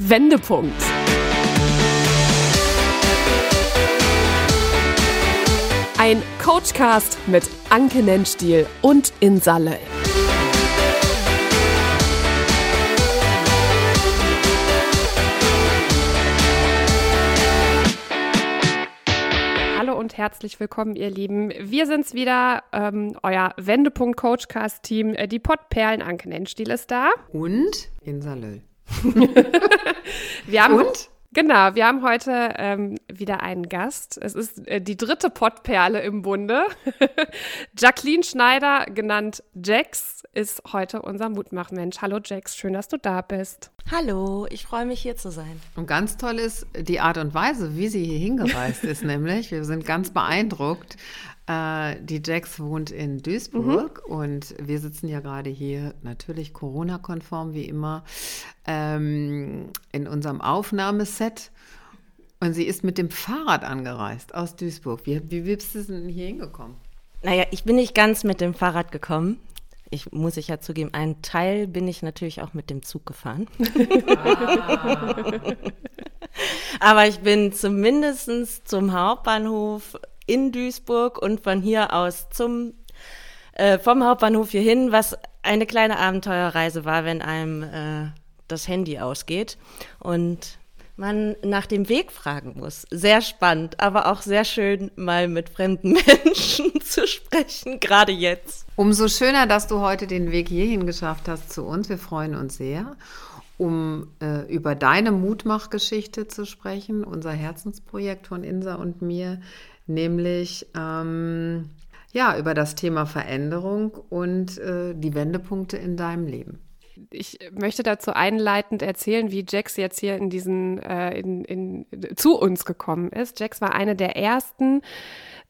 Wendepunkt. Ein Coachcast mit Anke Nennstiel und Insa Löll. Hallo und herzlich willkommen, ihr Lieben. Wir sind's wieder, ähm, euer Wendepunkt Coachcast Team. Äh, die Pottperlen Anke Nennstiel ist da. Und Insa Löll. Wir haben Und? Genau, wir haben heute ähm, wieder einen Gast. Es ist äh, die dritte Pottperle im Bunde. Jacqueline Schneider, genannt Jax, ist heute unser Mutmachmensch. Hallo Jax, schön, dass du da bist. Hallo, ich freue mich hier zu sein. Und ganz toll ist die Art und Weise, wie sie hier hingereist ist, nämlich. Wir sind ganz beeindruckt. Äh, die Jax wohnt in Duisburg und wir sitzen ja gerade hier, natürlich Corona-konform wie immer, ähm, in unserem Aufnahmeset. Und sie ist mit dem Fahrrad angereist aus Duisburg. Wie, wie bist du denn hier hingekommen? Naja, ich bin nicht ganz mit dem Fahrrad gekommen. Ich muss ich ja zugeben, einen Teil bin ich natürlich auch mit dem Zug gefahren. Aber ich bin zumindest zum Hauptbahnhof in Duisburg und von hier aus zum äh, vom Hauptbahnhof hierhin, was eine kleine Abenteuerreise war, wenn einem äh, das Handy ausgeht und man nach dem Weg fragen muss. Sehr spannend, aber auch sehr schön, mal mit fremden Menschen zu sprechen, gerade jetzt. Umso schöner, dass du heute den Weg hierhin geschafft hast zu uns. Wir freuen uns sehr, um äh, über deine Mutmachgeschichte zu sprechen, unser Herzensprojekt von Insa und mir, nämlich ähm, ja über das Thema Veränderung und äh, die Wendepunkte in deinem Leben. Ich möchte dazu einleitend erzählen, wie Jax jetzt hier in diesen äh, in, in, zu uns gekommen ist. Jax war eine der ersten,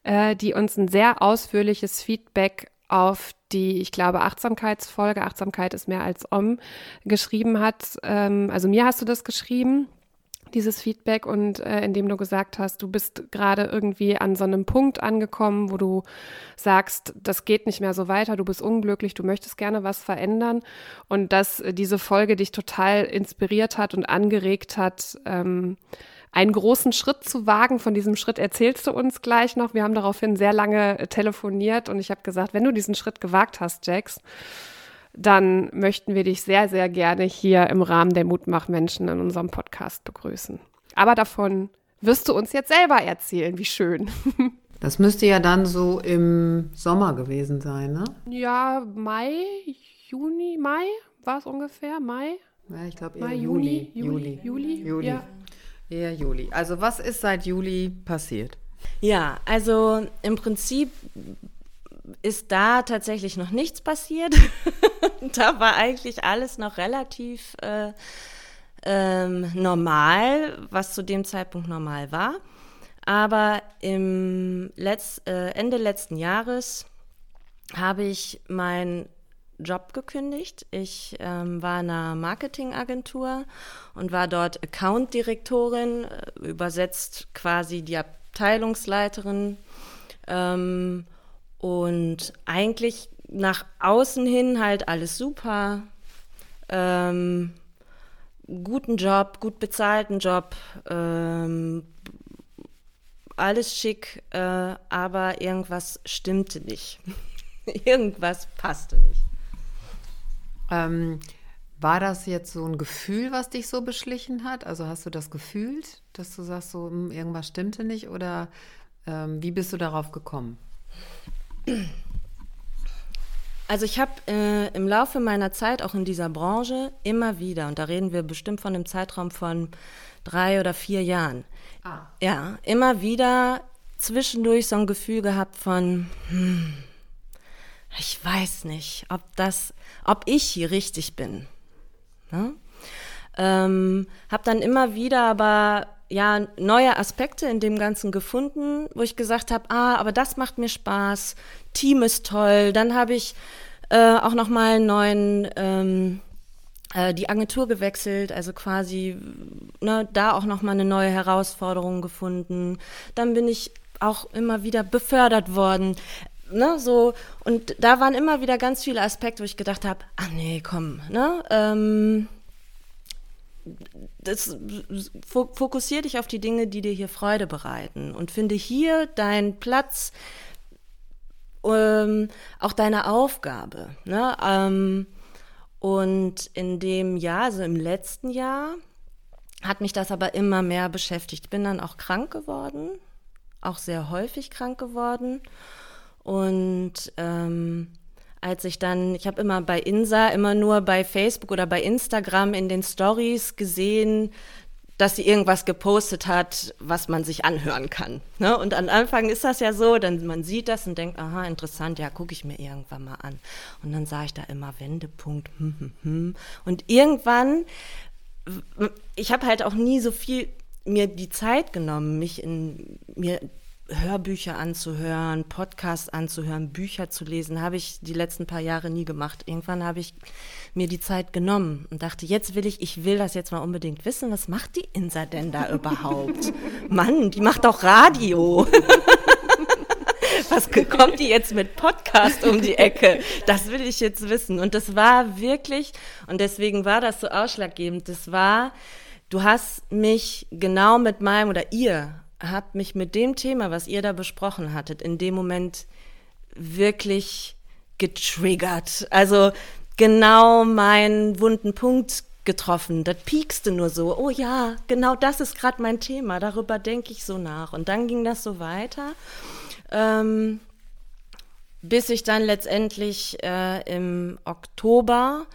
äh, die uns ein sehr ausführliches Feedback auf die, ich glaube, Achtsamkeitsfolge, Achtsamkeit ist mehr als Om, geschrieben hat. Ähm, also mir hast du das geschrieben dieses Feedback und äh, indem du gesagt hast, du bist gerade irgendwie an so einem Punkt angekommen, wo du sagst, das geht nicht mehr so weiter, du bist unglücklich, du möchtest gerne was verändern und dass äh, diese Folge dich total inspiriert hat und angeregt hat, ähm, einen großen Schritt zu wagen. Von diesem Schritt erzählst du uns gleich noch. Wir haben daraufhin sehr lange äh, telefoniert und ich habe gesagt, wenn du diesen Schritt gewagt hast, Jax, dann möchten wir dich sehr, sehr gerne hier im Rahmen der Mutmachmenschen in unserem Podcast begrüßen. Aber davon wirst du uns jetzt selber erzählen, wie schön. Das müsste ja dann so im Sommer gewesen sein, ne? Ja, Mai, Juni, Mai war es ungefähr, Mai? Ja, ich glaube eher Mai, Juli. Juni, Juli, Juli, Juli. Ja. Eher Juli. Also was ist seit Juli passiert? Ja, also im Prinzip ist da tatsächlich noch nichts passiert. da war eigentlich alles noch relativ äh, ähm, normal, was zu dem Zeitpunkt normal war. Aber im Letz-, äh, Ende letzten Jahres habe ich meinen Job gekündigt. Ich ähm, war in einer Marketingagentur und war dort Account-Direktorin, äh, übersetzt quasi die Abteilungsleiterin. Ähm, und eigentlich nach außen hin halt alles super. Ähm, guten Job, gut bezahlten Job, ähm, alles schick, äh, aber irgendwas stimmte nicht. irgendwas passte nicht. Ähm, war das jetzt so ein Gefühl, was dich so beschlichen hat? Also hast du das gefühlt, dass du sagst, so hm, irgendwas stimmte nicht? Oder ähm, wie bist du darauf gekommen? Also ich habe äh, im Laufe meiner Zeit auch in dieser Branche immer wieder, und da reden wir bestimmt von einem Zeitraum von drei oder vier Jahren, Ah. ja, immer wieder zwischendurch so ein Gefühl gehabt von, hm, ich weiß nicht, ob das, ob ich hier richtig bin. Ne? Ähm, habe dann immer wieder aber ja neue Aspekte in dem Ganzen gefunden, wo ich gesagt habe, ah, aber das macht mir Spaß, Team ist toll. Dann habe ich äh, auch noch mal einen neuen ähm, äh, die Agentur gewechselt, also quasi ne, da auch noch mal eine neue Herausforderung gefunden. Dann bin ich auch immer wieder befördert worden. Ne, so, und da waren immer wieder ganz viele Aspekte, wo ich gedacht habe, ach nee, komm, ne, ähm, das fokussier dich auf die Dinge, die dir hier Freude bereiten und finde hier deinen Platz, ähm, auch deine Aufgabe. Ne? Ähm, und in dem Jahr, also im letzten Jahr, hat mich das aber immer mehr beschäftigt. Bin dann auch krank geworden, auch sehr häufig krank geworden. Und ähm, als ich dann, ich habe immer bei Insa, immer nur bei Facebook oder bei Instagram in den Stories gesehen, dass sie irgendwas gepostet hat, was man sich anhören kann. Ne? Und am Anfang ist das ja so, dann man sieht das und denkt, aha, interessant, ja, gucke ich mir irgendwann mal an. Und dann sah ich da immer Wendepunkt. Hm, hm, hm. Und irgendwann, ich habe halt auch nie so viel mir die Zeit genommen, mich in mir Hörbücher anzuhören, Podcasts anzuhören, Bücher zu lesen, habe ich die letzten paar Jahre nie gemacht. Irgendwann habe ich mir die Zeit genommen und dachte, jetzt will ich, ich will das jetzt mal unbedingt wissen, was macht die Insa denn da überhaupt? Mann, die macht doch Radio. was kommt die jetzt mit Podcast um die Ecke? Das will ich jetzt wissen. Und das war wirklich, und deswegen war das so ausschlaggebend, das war, du hast mich genau mit meinem, oder ihr habt mich mit dem Thema, was ihr da besprochen hattet, in dem Moment wirklich getriggert. Also genau meinen wunden Punkt getroffen. Das piekste nur so, oh ja, genau das ist gerade mein Thema, darüber denke ich so nach. Und dann ging das so weiter, ähm, bis ich dann letztendlich äh, im Oktober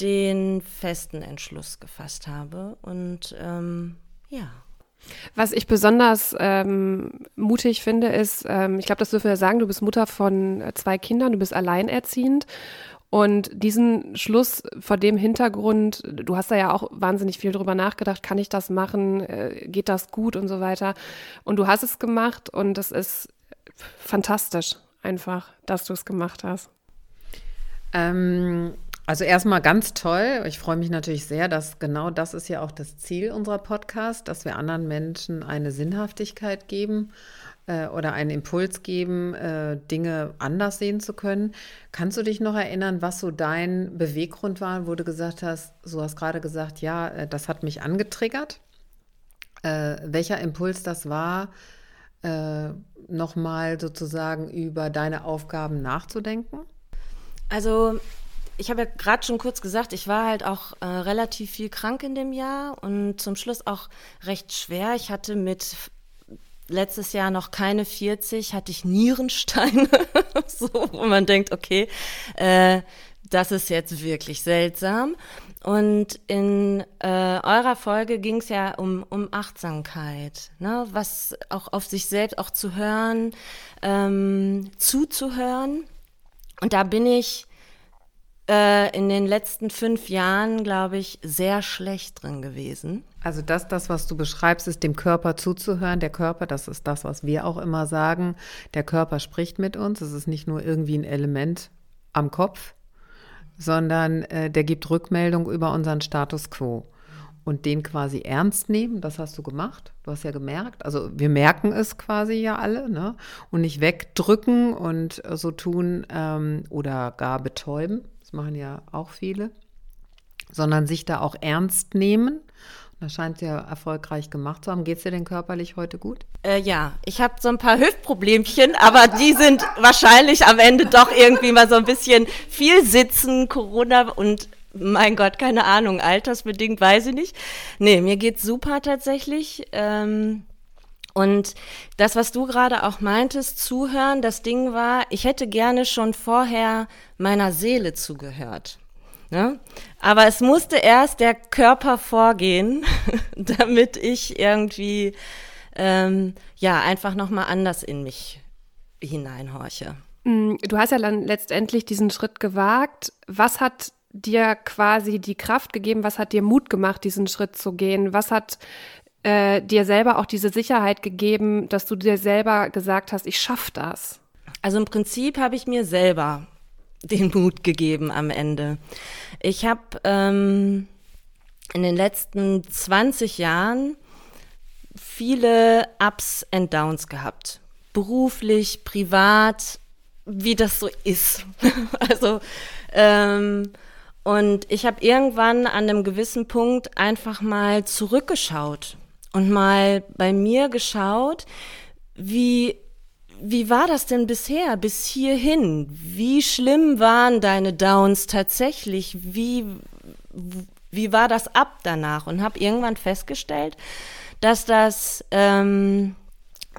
den festen Entschluss gefasst habe. Und ähm, ja. Was ich besonders ähm, mutig finde, ist, ähm, ich glaube, das dürfen wir sagen, du bist Mutter von äh, zwei Kindern, du bist alleinerziehend. Und diesen Schluss vor dem Hintergrund, du hast da ja auch wahnsinnig viel drüber nachgedacht, kann ich das machen, äh, geht das gut und so weiter. Und du hast es gemacht und es ist fantastisch einfach, dass du es gemacht hast. Ähm, also erstmal ganz toll. Ich freue mich natürlich sehr, dass genau das ist ja auch das Ziel unserer Podcast, dass wir anderen Menschen eine Sinnhaftigkeit geben äh, oder einen Impuls geben, äh, Dinge anders sehen zu können. Kannst du dich noch erinnern, was so dein Beweggrund war, wo du gesagt hast, so hast gerade gesagt, ja, äh, das hat mich angetriggert. Äh, welcher Impuls das war, äh, nochmal sozusagen über deine Aufgaben nachzudenken? Also ich habe ja gerade schon kurz gesagt, ich war halt auch äh, relativ viel krank in dem Jahr und zum Schluss auch recht schwer. Ich hatte mit letztes Jahr noch keine 40, hatte ich Nierensteine, so, wo man denkt, okay, äh, das ist jetzt wirklich seltsam. Und in äh, eurer Folge ging es ja um, um Achtsamkeit, ne? was auch auf sich selbst auch zu hören, ähm, zuzuhören. Und da bin ich äh, in den letzten fünf Jahren, glaube ich, sehr schlecht drin gewesen. Also das, das, was du beschreibst, ist dem Körper zuzuhören. Der Körper, das ist das, was wir auch immer sagen. Der Körper spricht mit uns. Es ist nicht nur irgendwie ein Element am Kopf, sondern äh, der gibt Rückmeldung über unseren Status quo. Und den quasi ernst nehmen, das hast du gemacht. Du hast ja gemerkt. Also wir merken es quasi ja alle, ne? Und nicht wegdrücken und so tun ähm, oder gar betäuben, das machen ja auch viele, sondern sich da auch ernst nehmen. Das scheint ja erfolgreich gemacht zu haben. Geht es dir denn körperlich heute gut? Äh, ja, ich habe so ein paar Hüftproblemchen, aber die sind wahrscheinlich am Ende doch irgendwie mal so ein bisschen viel sitzen, Corona und mein Gott, keine Ahnung, altersbedingt weiß ich nicht. Nee, mir geht's super tatsächlich. Ähm, und das, was du gerade auch meintest, zuhören, das Ding war, ich hätte gerne schon vorher meiner Seele zugehört. Ne? Aber es musste erst der Körper vorgehen, damit ich irgendwie ähm, ja einfach noch mal anders in mich hineinhorche. Mm, du hast ja dann letztendlich diesen Schritt gewagt. Was hat dir quasi die Kraft gegeben? Was hat dir Mut gemacht, diesen Schritt zu gehen? Was hat äh, dir selber auch diese Sicherheit gegeben, dass du dir selber gesagt hast, ich schaffe das? Also im Prinzip habe ich mir selber den Mut gegeben am Ende. Ich habe ähm, in den letzten 20 Jahren viele Ups and Downs gehabt. Beruflich, privat, wie das so ist. also ähm, Und ich habe irgendwann an einem gewissen Punkt einfach mal zurückgeschaut und mal bei mir geschaut, wie wie war das denn bisher, bis hierhin? Wie schlimm waren deine Downs tatsächlich? Wie, wie war das ab danach? Und habe irgendwann festgestellt, dass das, ähm,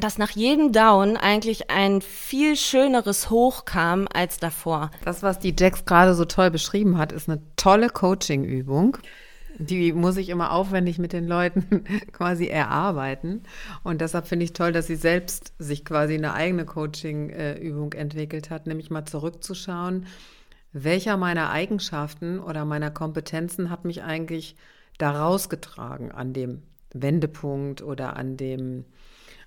dass nach jedem Down eigentlich ein viel schöneres Hoch kam als davor. Das, was die Jax gerade so toll beschrieben hat, ist eine tolle Coaching-Übung. Die muss ich immer aufwendig mit den Leuten quasi erarbeiten. Und deshalb finde ich toll, dass sie selbst sich quasi eine eigene Coaching-Übung entwickelt hat, nämlich mal zurückzuschauen, welcher meiner Eigenschaften oder meiner Kompetenzen hat mich eigentlich da rausgetragen an dem Wendepunkt oder an dem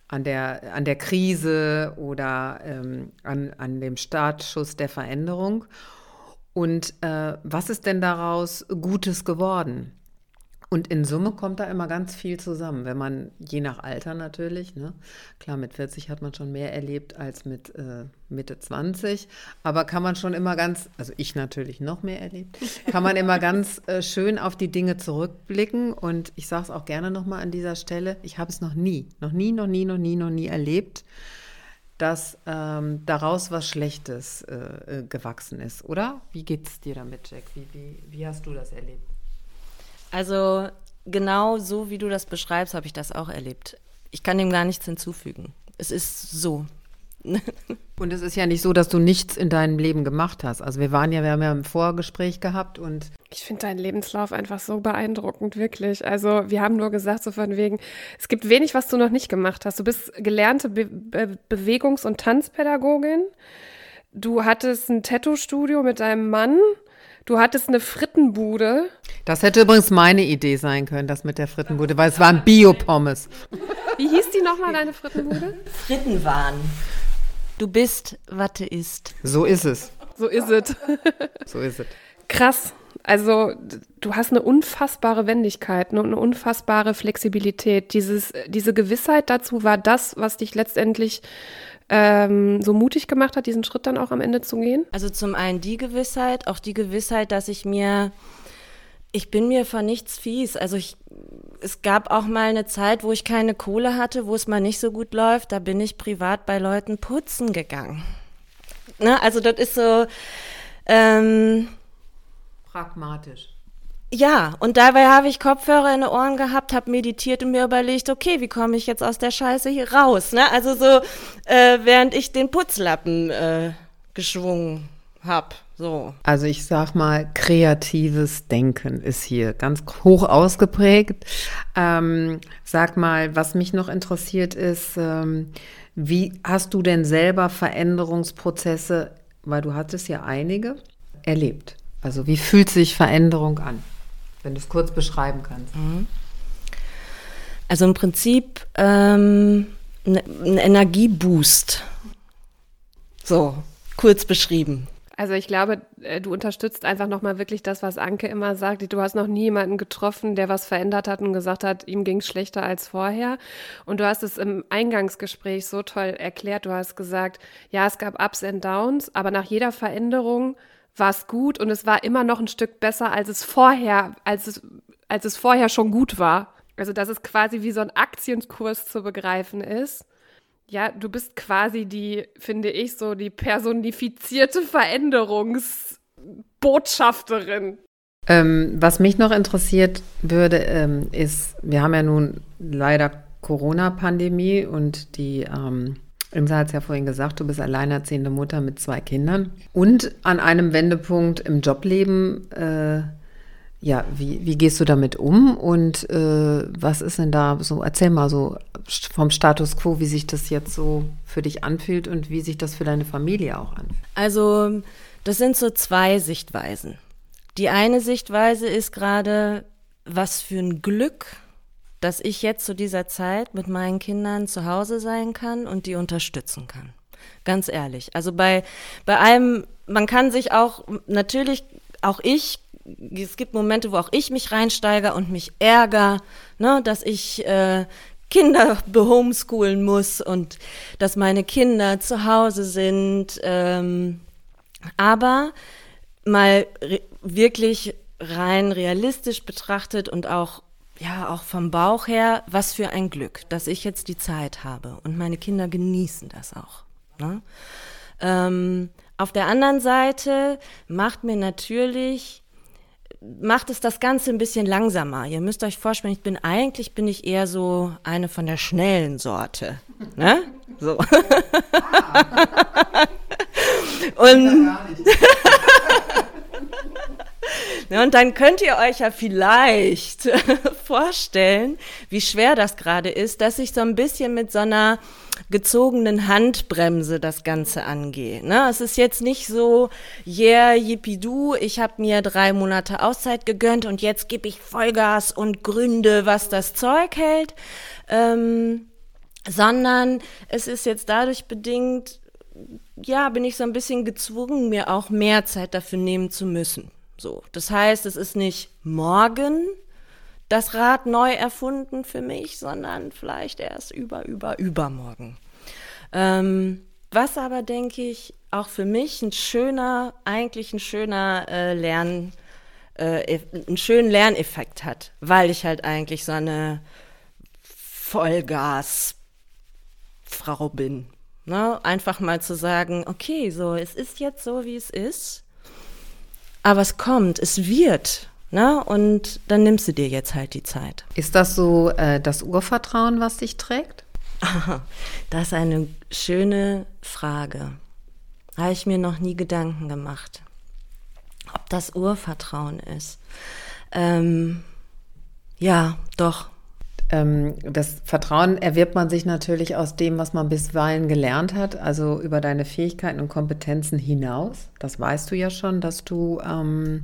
an der, an der Krise oder ähm, an, an dem Startschuss der Veränderung. Und äh, was ist denn daraus Gutes geworden? Und in Summe kommt da immer ganz viel zusammen, wenn man, je nach Alter natürlich, ne? klar, mit 40 hat man schon mehr erlebt als mit äh, Mitte 20, aber kann man schon immer ganz, also ich natürlich noch mehr erlebt, kann man immer ganz äh, schön auf die Dinge zurückblicken. Und ich sage es auch gerne nochmal an dieser Stelle, ich habe es noch nie, noch nie, noch nie, noch nie, noch nie erlebt, dass ähm, daraus was Schlechtes äh, äh gewachsen ist, oder? Wie geht es dir damit, Jack? Wie, wie, wie hast du das erlebt? Also genau so, wie du das beschreibst, habe ich das auch erlebt. Ich kann dem gar nichts hinzufügen. Es ist so. und es ist ja nicht so, dass du nichts in deinem Leben gemacht hast. Also wir waren ja, wir haben ja ein Vorgespräch gehabt und ich finde deinen Lebenslauf einfach so beeindruckend, wirklich. Also wir haben nur gesagt, so von wegen, es gibt wenig, was du noch nicht gemacht hast. Du bist gelernte Be Be Bewegungs- und Tanzpädagogin. Du hattest ein Tattoo-Studio mit deinem Mann. Du hattest eine Frittenbude. Das hätte übrigens meine Idee sein können, das mit der Frittenbude, weil es waren Bio-Pommes. Wie hieß die nochmal, deine Frittenbude? Frittenwahn. Du bist, was du isst. So ist es. So ist es. So ist es. Krass. Also du hast eine unfassbare Wendigkeit, eine unfassbare Flexibilität. Dieses, diese Gewissheit dazu war das, was dich letztendlich ähm, so mutig gemacht hat, diesen Schritt dann auch am Ende zu gehen? Also zum einen die Gewissheit, auch die Gewissheit, dass ich mir, ich bin mir vor nichts fies. Also ich, es gab auch mal eine Zeit, wo ich keine Kohle hatte, wo es mal nicht so gut läuft. Da bin ich privat bei Leuten putzen gegangen. Ne? Also das ist so ähm, pragmatisch. Ja, und dabei habe ich Kopfhörer in den Ohren gehabt, habe meditiert und mir überlegt, okay, wie komme ich jetzt aus der Scheiße hier raus? Ne? Also so, äh, während ich den Putzlappen äh, geschwungen habe. So. Also ich sag mal, kreatives Denken ist hier ganz hoch ausgeprägt. Ähm, sag mal, was mich noch interessiert ist, ähm, wie hast du denn selber Veränderungsprozesse, weil du hattest ja einige, erlebt? Also wie fühlt sich Veränderung an? Wenn du es kurz beschreiben kannst. Mhm. Also im Prinzip ähm, ein Energieboost. So, kurz beschrieben. Also ich glaube, äh, du unterstützt einfach nochmal wirklich das, was Anke immer sagt. Du hast noch nie jemanden getroffen, der was verändert hat und gesagt hat, ihm ging es schlechter als vorher. Und du hast es im Eingangsgespräch so toll erklärt. Du hast gesagt, ja, es gab Ups und Downs, aber nach jeder Veränderung war es gut und es war immer noch ein Stück besser, als es vorher, als es, als es vorher schon gut war. Also, dass es quasi wie so ein Aktienkurs zu begreifen ist. Ja, du bist quasi die, finde ich, so die personifizierte Veränderungsbotschafterin. Ähm, was mich noch interessiert würde, ähm, ist, wir haben ja nun leider Corona-Pandemie und die ähm, Imsa hat es ja vorhin gesagt, du bist alleinerziehende Mutter mit zwei Kindern und an einem Wendepunkt im Jobleben. Äh, ja, wie, wie gehst du damit um und äh, was ist denn da so? Erzähl mal so vom Status quo, wie sich das jetzt so für dich anfühlt und wie sich das für deine Familie auch anfühlt. Also, das sind so zwei Sichtweisen. Die eine Sichtweise ist gerade, was für ein Glück dass ich jetzt zu dieser Zeit mit meinen Kindern zu Hause sein kann und die unterstützen kann. Ganz ehrlich. Also bei, bei allem, man kann sich auch, natürlich, auch ich, es gibt Momente, wo auch ich mich reinsteige und mich ärgere, ne, dass ich äh, Kinder behomeschoolen muss und dass meine Kinder zu Hause sind. Ähm, aber mal wirklich rein realistisch betrachtet und auch ja, auch vom Bauch her, was für ein Glück, dass ich jetzt die Zeit habe und meine Kinder genießen das auch. Ne? Ähm, auf der anderen Seite macht mir natürlich, macht es das Ganze ein bisschen langsamer. Ihr müsst euch vorstellen, ich bin eigentlich bin ich eher so eine von der schnellen Sorte. Ne? So. Ah. und Ja, und dann könnt ihr euch ja vielleicht vorstellen, wie schwer das gerade ist, dass ich so ein bisschen mit so einer gezogenen Handbremse das Ganze angehe. Ne? Es ist jetzt nicht so, yeah, yippie-du, ich habe mir drei Monate Auszeit gegönnt und jetzt gebe ich Vollgas und gründe, was das Zeug hält, ähm, sondern es ist jetzt dadurch bedingt, ja, bin ich so ein bisschen gezwungen, mir auch mehr Zeit dafür nehmen zu müssen. So, das heißt, es ist nicht morgen das Rad neu erfunden für mich, sondern vielleicht erst über, über, übermorgen. Ähm, was aber, denke ich, auch für mich ein schöner, eigentlich ein schöner äh, Lern, äh, einen schönen Lerneffekt hat, weil ich halt eigentlich so eine Vollgas-Frau bin. Ne? Einfach mal zu sagen, okay, so, es ist jetzt so, wie es ist. Aber es kommt, es wird. Ne? Und dann nimmst du dir jetzt halt die Zeit. Ist das so äh, das Urvertrauen, was dich trägt? das ist eine schöne Frage. Habe ich mir noch nie Gedanken gemacht, ob das Urvertrauen ist. Ähm, ja, doch, das Vertrauen erwirbt man sich natürlich aus dem, was man bisweilen gelernt hat, also über deine Fähigkeiten und Kompetenzen hinaus. Das weißt du ja schon, dass du ähm,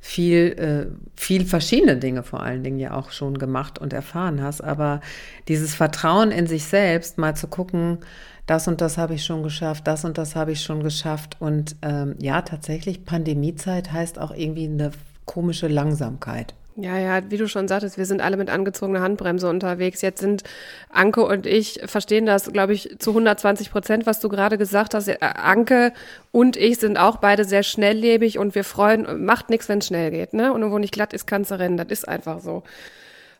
viel, äh, viel verschiedene Dinge vor allen Dingen ja auch schon gemacht und erfahren hast. Aber dieses Vertrauen in sich selbst, mal zu gucken, das und das habe ich schon geschafft, das und das habe ich schon geschafft. Und ähm, ja, tatsächlich, Pandemiezeit heißt auch irgendwie eine komische Langsamkeit. Ja, ja, wie du schon sagtest, wir sind alle mit angezogener Handbremse unterwegs. Jetzt sind Anke und ich verstehen das, glaube ich, zu 120 Prozent, was du gerade gesagt hast. Anke und ich sind auch beide sehr schnelllebig und wir freuen, macht nichts, wenn es schnell geht, ne? Und wo nicht glatt ist, kannst du rennen. Das ist einfach so.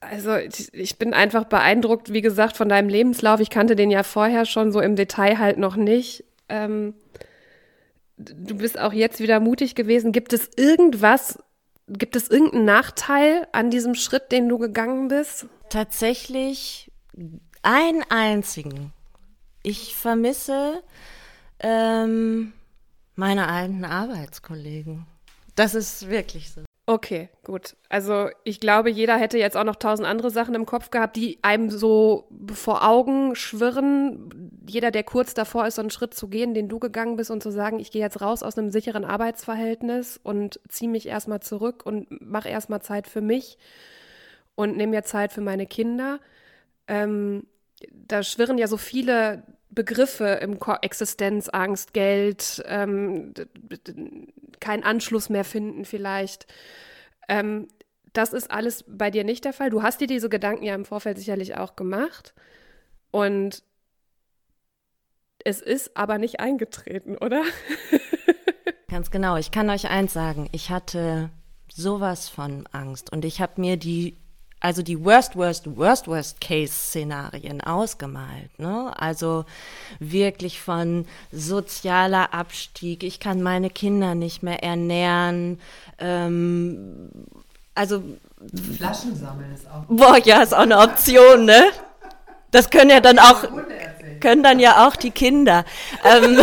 Also ich bin einfach beeindruckt, wie gesagt, von deinem Lebenslauf. Ich kannte den ja vorher schon so im Detail halt noch nicht. Ähm, du bist auch jetzt wieder mutig gewesen. Gibt es irgendwas, Gibt es irgendeinen Nachteil an diesem Schritt, den du gegangen bist? Tatsächlich einen einzigen. Ich vermisse ähm, meine alten Arbeitskollegen. Das ist wirklich so. Okay, gut. Also ich glaube, jeder hätte jetzt auch noch tausend andere Sachen im Kopf gehabt, die einem so vor Augen schwirren. Jeder, der kurz davor ist, so einen Schritt zu gehen, den du gegangen bist und zu sagen, ich gehe jetzt raus aus einem sicheren Arbeitsverhältnis und ziehe mich erstmal zurück und mache erstmal Zeit für mich und nehme mir Zeit für meine Kinder. Ähm, da schwirren ja so viele Begriffe im Ko Existenzangst, Geld, ähm, keinen Anschluss mehr finden vielleicht. Ähm, das ist alles bei dir nicht der Fall. Du hast dir diese Gedanken ja im Vorfeld sicherlich auch gemacht. Und es ist aber nicht eingetreten, oder? Ganz genau. Ich kann euch eins sagen. Ich hatte sowas von Angst. Und ich habe mir die also die Worst, Worst, Worst, Worst Case-Szenarien ausgemalt. Ne? Also wirklich von sozialer Abstieg, ich kann meine Kinder nicht mehr ernähren. Ähm, also Flaschen sammeln ist auch. Boah, ja, ist auch eine Option, ne? Das können ja dann auch, können dann ja auch die Kinder. Ähm,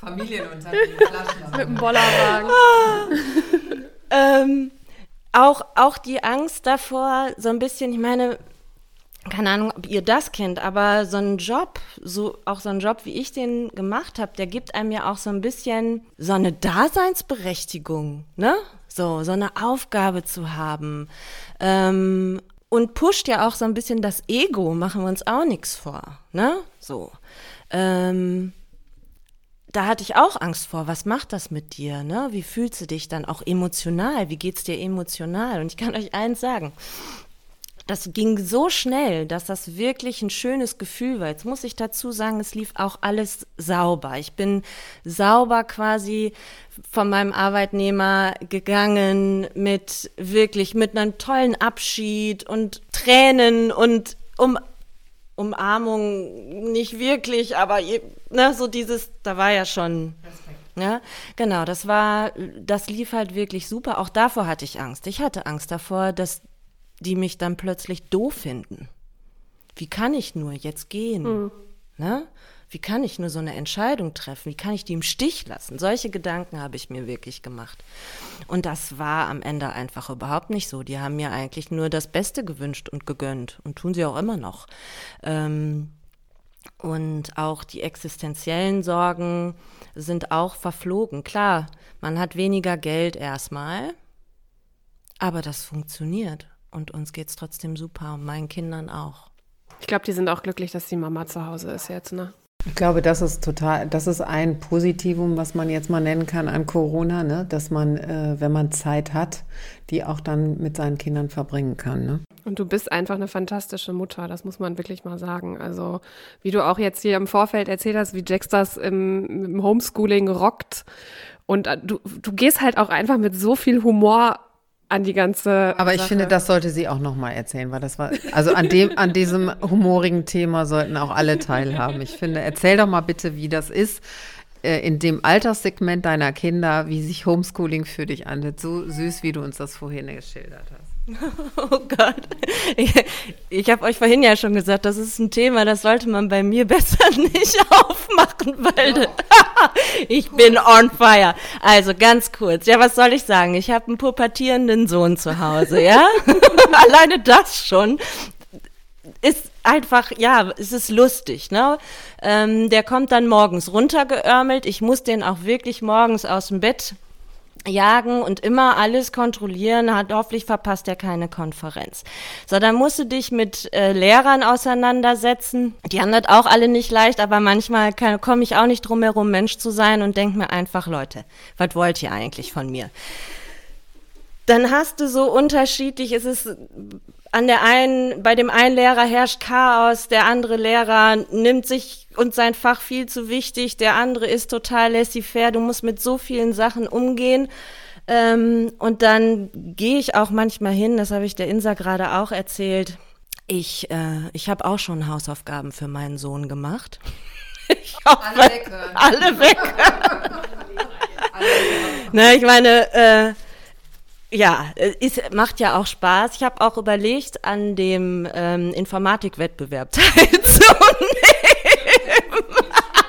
Familienunternehmen, Flaschen Mit dem Bollerwagen. ähm, auch, auch die Angst davor, so ein bisschen, ich meine, keine Ahnung, ob ihr das kennt, aber so ein Job, so auch so ein Job, wie ich den gemacht habe, der gibt einem ja auch so ein bisschen so eine Daseinsberechtigung, ne? So, so eine Aufgabe zu haben. Ähm, und pusht ja auch so ein bisschen das Ego, machen wir uns auch nichts vor, ne? So. Ähm, da hatte ich auch Angst vor, was macht das mit dir, ne? Wie fühlst du dich dann auch emotional? Wie geht's dir emotional? Und ich kann euch eins sagen. das ging so schnell, dass das wirklich ein schönes Gefühl war. Jetzt muss ich dazu sagen, es lief auch alles sauber. Ich bin sauber quasi von meinem Arbeitnehmer gegangen mit wirklich mit einem tollen Abschied und Tränen und um Umarmung nicht wirklich, aber ne, so dieses, da war ja schon. Respekt. Ja, genau, das war, das lief halt wirklich super. Auch davor hatte ich Angst. Ich hatte Angst davor, dass die mich dann plötzlich doof finden. Wie kann ich nur jetzt gehen? Mhm. Ne? Wie kann ich nur so eine Entscheidung treffen? Wie kann ich die im Stich lassen? Solche Gedanken habe ich mir wirklich gemacht. Und das war am Ende einfach überhaupt nicht so. Die haben mir eigentlich nur das Beste gewünscht und gegönnt und tun sie auch immer noch. Ähm, und auch die existenziellen Sorgen sind auch verflogen. Klar, man hat weniger Geld erstmal, aber das funktioniert. Und uns geht es trotzdem super und meinen Kindern auch. Ich glaube, die sind auch glücklich, dass die Mama zu Hause ist jetzt, ne? Ich glaube, das ist total, das ist ein Positivum, was man jetzt mal nennen kann an Corona, ne? dass man, äh, wenn man Zeit hat, die auch dann mit seinen Kindern verbringen kann. Ne? Und du bist einfach eine fantastische Mutter, das muss man wirklich mal sagen. Also, wie du auch jetzt hier im Vorfeld erzählt hast, wie Jax das im, im Homeschooling rockt. Und äh, du, du gehst halt auch einfach mit so viel Humor an die ganze. Aber ich Sache. finde, das sollte sie auch noch mal erzählen, weil das war also an dem an diesem humorigen Thema sollten auch alle teilhaben. Ich finde, erzähl doch mal bitte, wie das ist äh, in dem Alterssegment deiner Kinder, wie sich Homeschooling für dich anhört. So süß, wie du uns das vorhin geschildert hast. Oh Gott. Ich, ich habe euch vorhin ja schon gesagt, das ist ein Thema, das sollte man bei mir besser nicht aufmachen, weil ich bin on fire. Also ganz kurz. Ja, was soll ich sagen? Ich habe einen pubertierenden Sohn zu Hause, ja? Alleine das schon ist einfach, ja, es ist lustig, ne? Ähm, der kommt dann morgens runtergeörmelt. Ich muss den auch wirklich morgens aus dem Bett jagen und immer alles kontrollieren, hat hoffentlich verpasst er keine Konferenz. So, dann musst du dich mit äh, Lehrern auseinandersetzen. Die haben das auch alle nicht leicht, aber manchmal komme ich auch nicht drum herum, Mensch zu sein und denke mir einfach, Leute, was wollt ihr eigentlich von mir? Dann hast du so unterschiedlich, es ist an der einen, bei dem einen Lehrer herrscht Chaos, der andere Lehrer nimmt sich und sein Fach viel zu wichtig, der andere ist total laissez-faire, du musst mit so vielen Sachen umgehen. Ähm, und dann gehe ich auch manchmal hin, das habe ich der Insa gerade auch erzählt. Ich, äh, ich habe auch schon Hausaufgaben für meinen Sohn gemacht. Ich hoffe, alle weghören. Alle weghören. ne, ich meine, äh, ja, es macht ja auch Spaß. Ich habe auch überlegt, an dem ähm, Informatikwettbewerb teilzunehmen.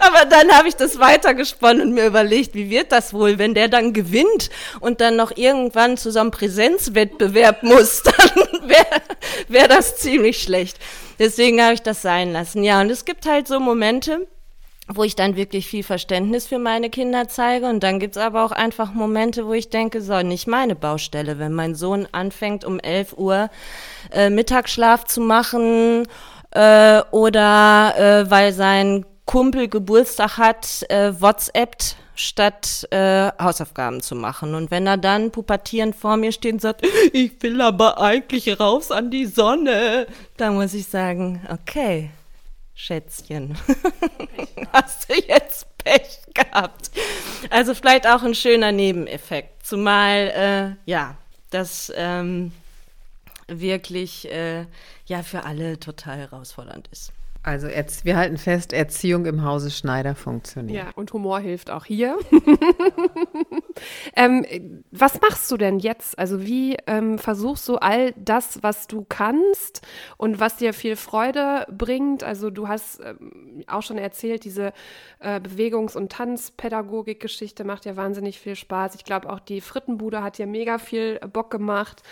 Aber dann habe ich das weitergesponnen und mir überlegt, wie wird das wohl, wenn der dann gewinnt und dann noch irgendwann zu so einem Präsenzwettbewerb muss, dann wäre wär das ziemlich schlecht. Deswegen habe ich das sein lassen. Ja, und es gibt halt so Momente, wo ich dann wirklich viel Verständnis für meine Kinder zeige. Und dann gibt's aber auch einfach Momente, wo ich denke, so, nicht meine Baustelle. Wenn mein Sohn anfängt, um 11 Uhr äh, Mittagsschlaf zu machen äh, oder äh, weil sein Kumpel Geburtstag hat, äh, WhatsAppt statt äh, Hausaufgaben zu machen. Und wenn er dann pubertierend vor mir steht und sagt, ich will aber eigentlich raus an die Sonne, dann muss ich sagen, okay, Schätzchen, hast du jetzt Pech gehabt. Also vielleicht auch ein schöner Nebeneffekt. Zumal, äh, ja, das ähm, wirklich äh, ja für alle total herausfordernd ist. Also wir halten fest, Erziehung im Hause Schneider funktioniert. Ja, und Humor hilft auch hier. ähm, was machst du denn jetzt? Also wie ähm, versuchst du all das, was du kannst und was dir viel Freude bringt? Also du hast ähm, auch schon erzählt, diese äh, Bewegungs- und Tanzpädagogik-Geschichte macht ja wahnsinnig viel Spaß. Ich glaube auch die Frittenbude hat dir mega viel Bock gemacht.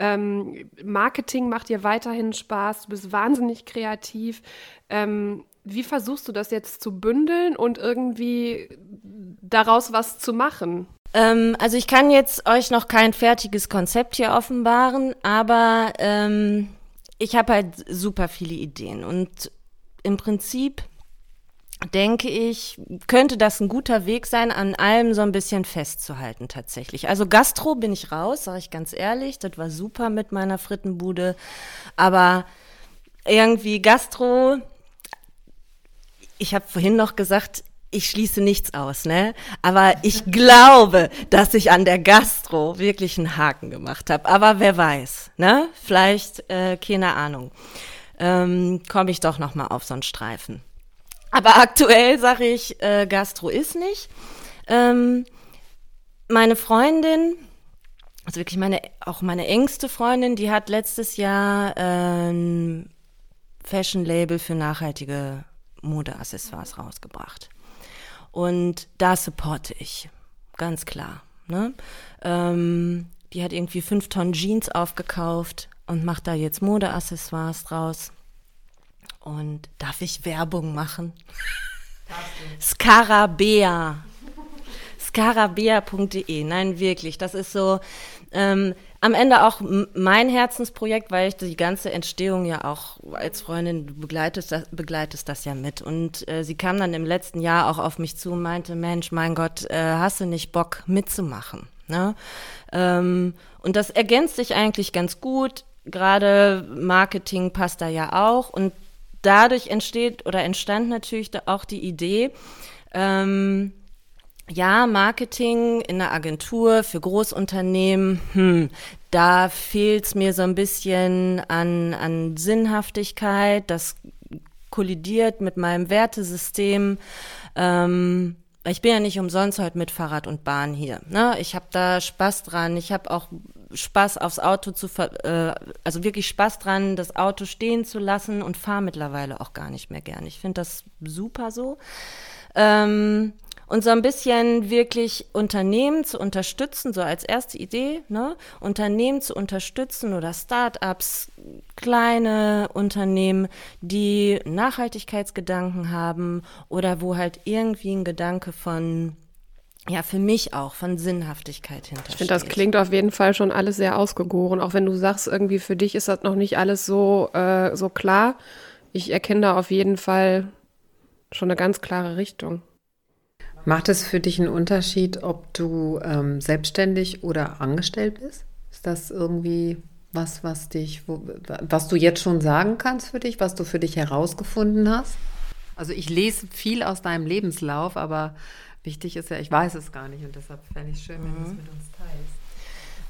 Ähm, Marketing macht dir weiterhin Spaß. Du bist wahnsinnig kreativ. Ähm, wie versuchst du das jetzt zu bündeln und irgendwie daraus was zu machen? Ähm, also ich kann jetzt euch noch kein fertiges Konzept hier offenbaren, aber ähm, ich habe halt super viele Ideen und im Prinzip denke ich, könnte das ein guter Weg sein, an allem so ein bisschen festzuhalten tatsächlich. Also Gastro bin ich raus, sage ich ganz ehrlich, das war super mit meiner Frittenbude, aber irgendwie Gastro, ich habe vorhin noch gesagt, ich schließe nichts aus, ne? Aber ich glaube, dass ich an der Gastro wirklich einen Haken gemacht habe. Aber wer weiß, ne? Vielleicht, äh, keine Ahnung, ähm, komme ich doch noch mal auf so einen Streifen. Aber aktuell sage ich, äh, Gastro ist nicht. Ähm, meine Freundin, also wirklich meine, auch meine engste Freundin, die hat letztes Jahr ein Fashion-Label für nachhaltige Modeaccessoires rausgebracht. Und da supporte ich, ganz klar. Ne? Ähm, die hat irgendwie fünf Tonnen Jeans aufgekauft und macht da jetzt Modeaccessoires draus. Und darf ich Werbung machen? Scarabea. Scarabea.de. Nein, wirklich. Das ist so ähm, am Ende auch mein Herzensprojekt, weil ich die ganze Entstehung ja auch als Freundin du begleitest das, begleitest das ja mit. Und äh, sie kam dann im letzten Jahr auch auf mich zu und meinte, Mensch, mein Gott, äh, hast du nicht Bock mitzumachen? Ne? Ähm, und das ergänzt sich eigentlich ganz gut. Gerade Marketing passt da ja auch. Und dadurch entsteht oder entstand natürlich auch die Idee, ähm, ja, Marketing in der Agentur für Großunternehmen, hm, da fehlt es mir so ein bisschen an, an Sinnhaftigkeit. Das kollidiert mit meinem Wertesystem. Ähm, ich bin ja nicht umsonst heute mit Fahrrad und Bahn hier. Ne? Ich habe da Spaß dran. Ich habe auch Spaß aufs Auto zu, ver äh, also wirklich Spaß dran, das Auto stehen zu lassen und fahre mittlerweile auch gar nicht mehr gern. Ich finde das super so. Ähm, und so ein bisschen wirklich Unternehmen zu unterstützen, so als erste Idee, ne? Unternehmen zu unterstützen oder Start-ups, kleine Unternehmen, die Nachhaltigkeitsgedanken haben oder wo halt irgendwie ein Gedanke von ja, für mich auch von Sinnhaftigkeit hintersteht. Ich finde, das klingt auf jeden Fall schon alles sehr ausgegoren, auch wenn du sagst, irgendwie für dich ist das noch nicht alles so, äh, so klar. Ich erkenne da auf jeden Fall schon eine ganz klare Richtung. Macht es für dich einen Unterschied, ob du ähm, selbstständig oder angestellt bist? Ist das irgendwie was, was dich, wo, was du jetzt schon sagen kannst für dich, was du für dich herausgefunden hast? Also ich lese viel aus deinem Lebenslauf, aber wichtig ist ja, ich weiß es gar nicht und deshalb fände ich schön, wenn du es mhm. mit uns teilst.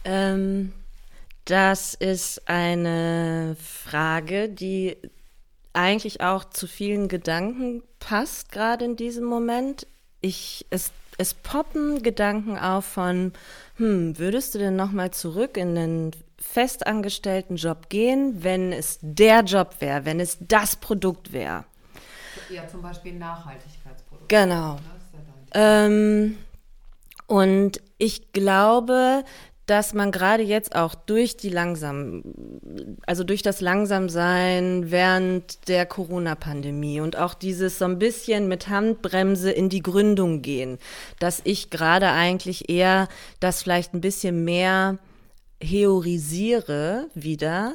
Ähm, das ist eine Frage, die eigentlich auch zu vielen Gedanken passt, gerade in diesem Moment. Ich, es, es poppen Gedanken auf von, hm, würdest du denn nochmal zurück in den festangestellten Job gehen, wenn es der Job wäre, wenn es das Produkt wäre? Ja, zum Beispiel Nachhaltigkeitsprodukt. Genau. Ne? Ähm, und ich glaube, dass man gerade jetzt auch durch die langsam, also durch das Langsamsein während der Corona-Pandemie und auch dieses so ein bisschen mit Handbremse in die Gründung gehen, dass ich gerade eigentlich eher das vielleicht ein bisschen mehr heorisiere wieder,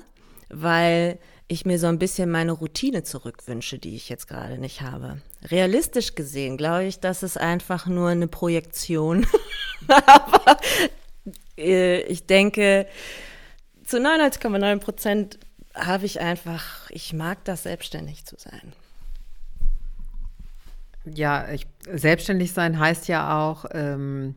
weil ich mir so ein bisschen meine Routine zurückwünsche, die ich jetzt gerade nicht habe. Realistisch gesehen glaube ich, dass es einfach nur eine Projektion. Aber äh, ich denke, zu 99,9 Prozent habe ich einfach, ich mag das, selbstständig zu sein. Ja, ich, selbstständig sein heißt ja auch ähm,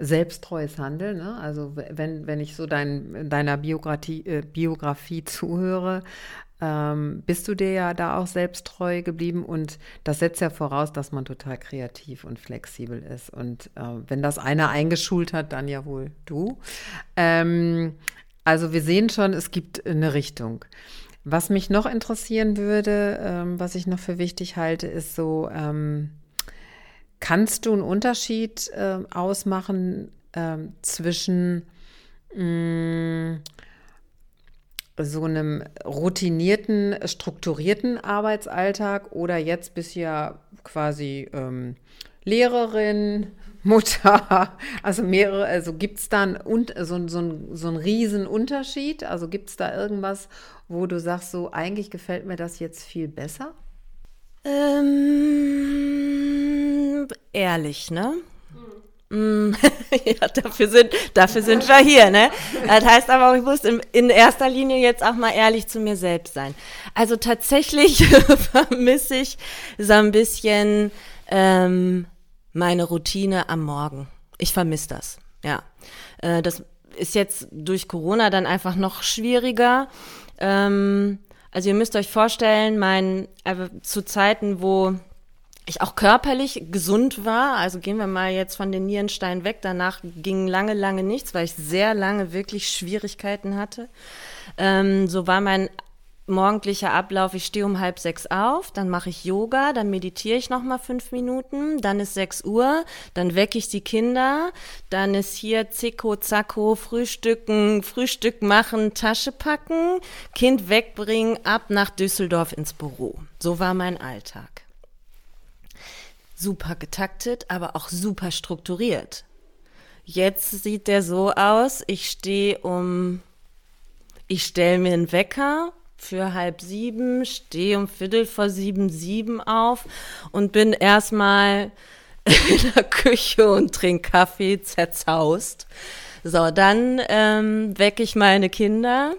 selbsttreues Handeln. Ne? Also wenn, wenn ich so dein, deiner Biografie, äh, Biografie zuhöre, ähm, bist du dir ja da auch selbst treu geblieben und das setzt ja voraus, dass man total kreativ und flexibel ist. Und äh, wenn das einer eingeschult hat, dann ja wohl du. Ähm, also wir sehen schon, es gibt eine Richtung. Was mich noch interessieren würde, ähm, was ich noch für wichtig halte, ist so, ähm, kannst du einen Unterschied äh, ausmachen äh, zwischen mh, mm, so einem routinierten, strukturierten Arbeitsalltag oder jetzt bist du ja quasi ähm, Lehrerin, Mutter, also mehrere, also gibt es da und, so, so, so einen riesen Unterschied? Also gibt es da irgendwas, wo du sagst, so eigentlich gefällt mir das jetzt viel besser? Ähm, ehrlich, ne? Mm, ja, dafür sind, dafür sind wir hier, ne? Das heißt aber, ich muss in, in erster Linie jetzt auch mal ehrlich zu mir selbst sein. Also tatsächlich vermisse ich so ein bisschen ähm, meine Routine am Morgen. Ich vermisse das, ja. Äh, das ist jetzt durch Corona dann einfach noch schwieriger. Ähm, also ihr müsst euch vorstellen, mein, äh, zu Zeiten, wo ich auch körperlich gesund war. Also gehen wir mal jetzt von den Nierensteinen weg. Danach ging lange, lange nichts, weil ich sehr lange wirklich Schwierigkeiten hatte. Ähm, so war mein morgendlicher Ablauf, ich stehe um halb sechs auf, dann mache ich Yoga, dann meditiere ich noch mal fünf Minuten, dann ist sechs Uhr, dann wecke ich die Kinder, dann ist hier Zicko, Zacko, Frühstücken, Frühstück machen, Tasche packen, Kind wegbringen, ab nach Düsseldorf ins Büro. So war mein Alltag super getaktet, aber auch super strukturiert. Jetzt sieht der so aus, ich stehe um, ich stelle mir einen Wecker für halb sieben, stehe um Viertel vor sieben, sieben auf und bin erstmal in der Küche und trinke Kaffee zerzaust. So, dann ähm, wecke ich meine Kinder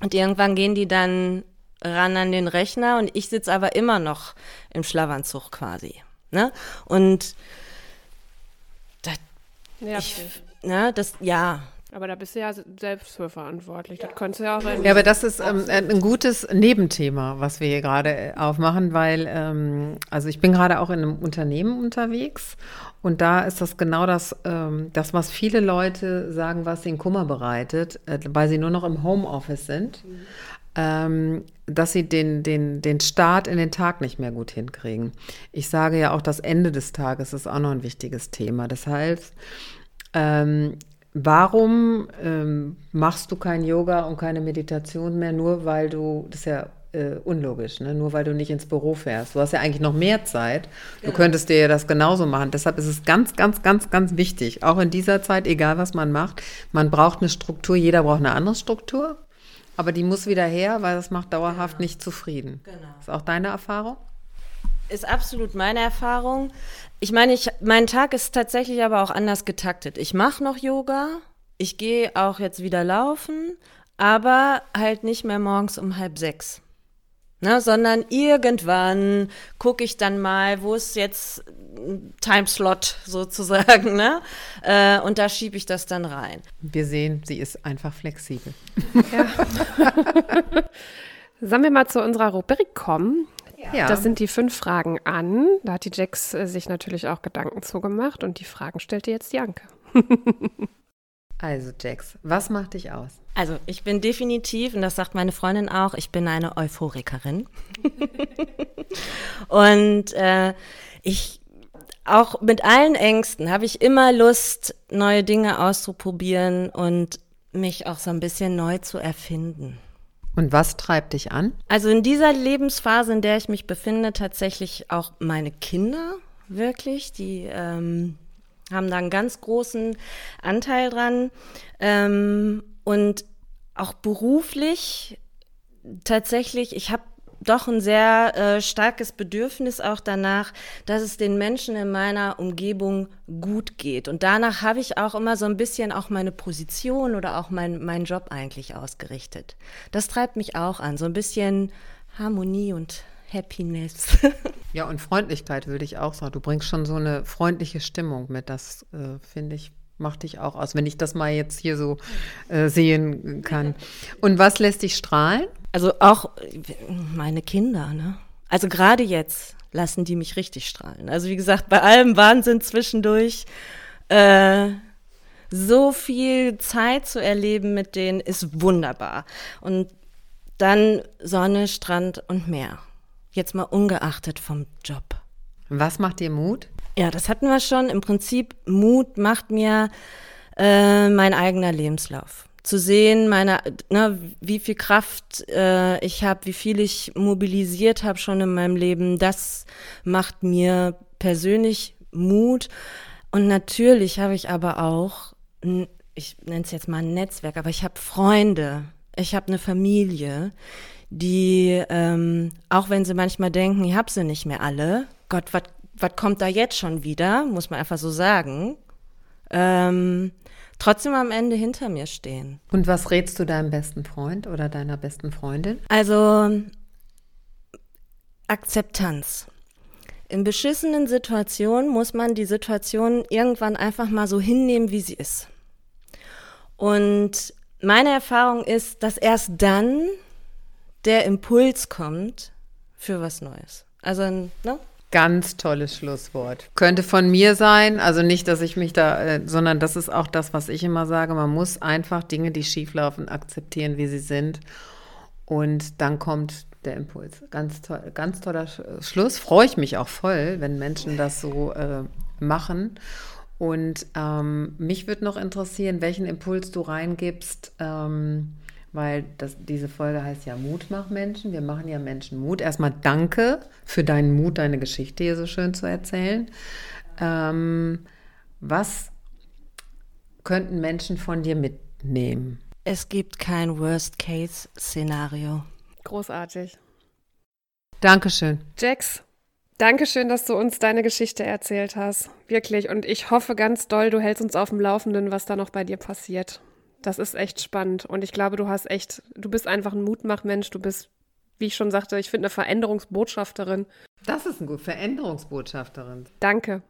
und irgendwann gehen die dann ran an den Rechner und ich sitze aber immer noch im Schlafanzug quasi. Ne? Und das, ich, ne, das, ja. Aber da bist du ja selbst für verantwortlich. Das könnte ja auch sein. Ja, aber das ist ähm, ein gutes Nebenthema, was wir hier gerade äh, aufmachen, weil, ähm, also ich bin gerade auch in einem Unternehmen unterwegs und da ist das genau das, ähm, das, was viele Leute sagen, was ihnen Kummer bereitet, äh, weil sie nur noch im Homeoffice sind. Mhm ähm, dass sie den, den, den Start in den Tag nicht mehr gut hinkriegen. Ich sage ja auch, das Ende des Tages ist auch noch ein wichtiges Thema. Das heißt, ähm, warum ähm, machst du kein Yoga und keine Meditation mehr, nur weil du, das ist ja äh, unlogisch, ne? nur weil du nicht ins Büro fährst. Du hast ja eigentlich noch mehr Zeit. Du könntest dir ja das genauso machen. Deshalb ist es ganz, ganz, ganz, ganz wichtig, auch in dieser Zeit, egal was man macht, man braucht eine Struktur, jeder braucht eine andere Struktur. Aber die muss wieder her, weil das macht dauerhaft genau. nicht zufrieden. Genau. Ist auch deine Erfahrung? Ist absolut meine Erfahrung. Ich meine, ich, mein Tag ist tatsächlich aber auch anders getaktet. Ich mache noch Yoga, ich gehe auch jetzt wieder laufen, aber halt nicht mehr morgens um halb sechs. Ne, sondern irgendwann gucke ich dann mal, wo ist jetzt Timeslot sozusagen, ne? Äh, und da schiebe ich das dann rein. Wir sehen, sie ist einfach flexibel. Ja. Sollen wir mal zu unserer Rubrik kommen? Ja. Das sind die fünf Fragen an. Da hat die Jax äh, sich natürlich auch Gedanken zugemacht und die Fragen stellte jetzt die Anke. Also, Jax, was macht dich aus? Also, ich bin definitiv, und das sagt meine Freundin auch, ich bin eine Euphorikerin. und äh, ich, auch mit allen Ängsten, habe ich immer Lust, neue Dinge auszuprobieren und mich auch so ein bisschen neu zu erfinden. Und was treibt dich an? Also in dieser Lebensphase, in der ich mich befinde, tatsächlich auch meine Kinder, wirklich, die ähm, haben da einen ganz großen Anteil dran. Ähm, und auch beruflich tatsächlich, ich habe doch ein sehr äh, starkes Bedürfnis auch danach, dass es den Menschen in meiner Umgebung gut geht. Und danach habe ich auch immer so ein bisschen auch meine Position oder auch mein, meinen Job eigentlich ausgerichtet. Das treibt mich auch an, so ein bisschen Harmonie und Happiness. ja, und Freundlichkeit würde ich auch sagen. Du bringst schon so eine freundliche Stimmung mit. Das äh, finde ich macht dich auch aus, wenn ich das mal jetzt hier so äh, sehen kann. Und was lässt dich strahlen? Also auch meine Kinder, ne? Also gerade jetzt lassen die mich richtig strahlen. Also wie gesagt, bei allem Wahnsinn zwischendurch äh, so viel Zeit zu erleben mit denen ist wunderbar. Und dann Sonne, Strand und Meer. Jetzt mal ungeachtet vom Job. Was macht dir Mut? Ja, das hatten wir schon. Im Prinzip, Mut macht mir äh, mein eigener Lebenslauf. Zu sehen, meine, ne, wie viel Kraft äh, ich habe, wie viel ich mobilisiert habe schon in meinem Leben, das macht mir persönlich Mut. Und natürlich habe ich aber auch, ich nenne es jetzt mal ein Netzwerk, aber ich habe Freunde, ich habe eine Familie, die, ähm, auch wenn sie manchmal denken, ich habe sie nicht mehr alle, Gott, was kommt da jetzt schon wieder, muss man einfach so sagen, ähm, trotzdem am Ende hinter mir stehen. Und was rätst du deinem besten Freund oder deiner besten Freundin? Also Akzeptanz. In beschissenen Situationen muss man die Situation irgendwann einfach mal so hinnehmen, wie sie ist. Und meine Erfahrung ist, dass erst dann der Impuls kommt für was Neues. Also, ne? Ganz tolles Schlusswort. Könnte von mir sein, also nicht, dass ich mich da, äh, sondern das ist auch das, was ich immer sage. Man muss einfach Dinge, die schieflaufen, akzeptieren, wie sie sind. Und dann kommt der Impuls. Ganz, toll, ganz toller Schluss. Freue ich mich auch voll, wenn Menschen das so äh, machen. Und ähm, mich würde noch interessieren, welchen Impuls du reingibst, ähm, weil das, diese Folge heißt ja Mut macht Menschen. Wir machen ja Menschen Mut. Erstmal danke für deinen Mut, deine Geschichte hier so schön zu erzählen. Ähm, was könnten Menschen von dir mitnehmen? Es gibt kein Worst-Case-Szenario. Großartig. Dankeschön. Jax, Dankeschön, dass du uns deine Geschichte erzählt hast. Wirklich. Und ich hoffe ganz doll, du hältst uns auf dem Laufenden, was da noch bei dir passiert. Das ist echt spannend. Und ich glaube, du hast echt, du bist einfach ein Mutmachmensch. Du bist, wie ich schon sagte, ich finde eine Veränderungsbotschafterin. Das ist ein gut, Veränderungsbotschafterin. Danke.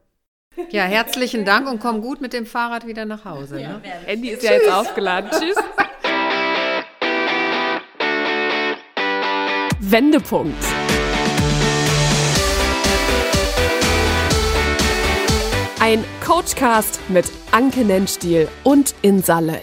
Ja, herzlichen Dank und komm gut mit dem Fahrrad wieder nach Hause. Ja, ne? Andy ist Tschüss. ja jetzt aufgeladen. Tschüss. Wendepunkt. Ein Coachcast mit Anke Nennstiel und Insalle.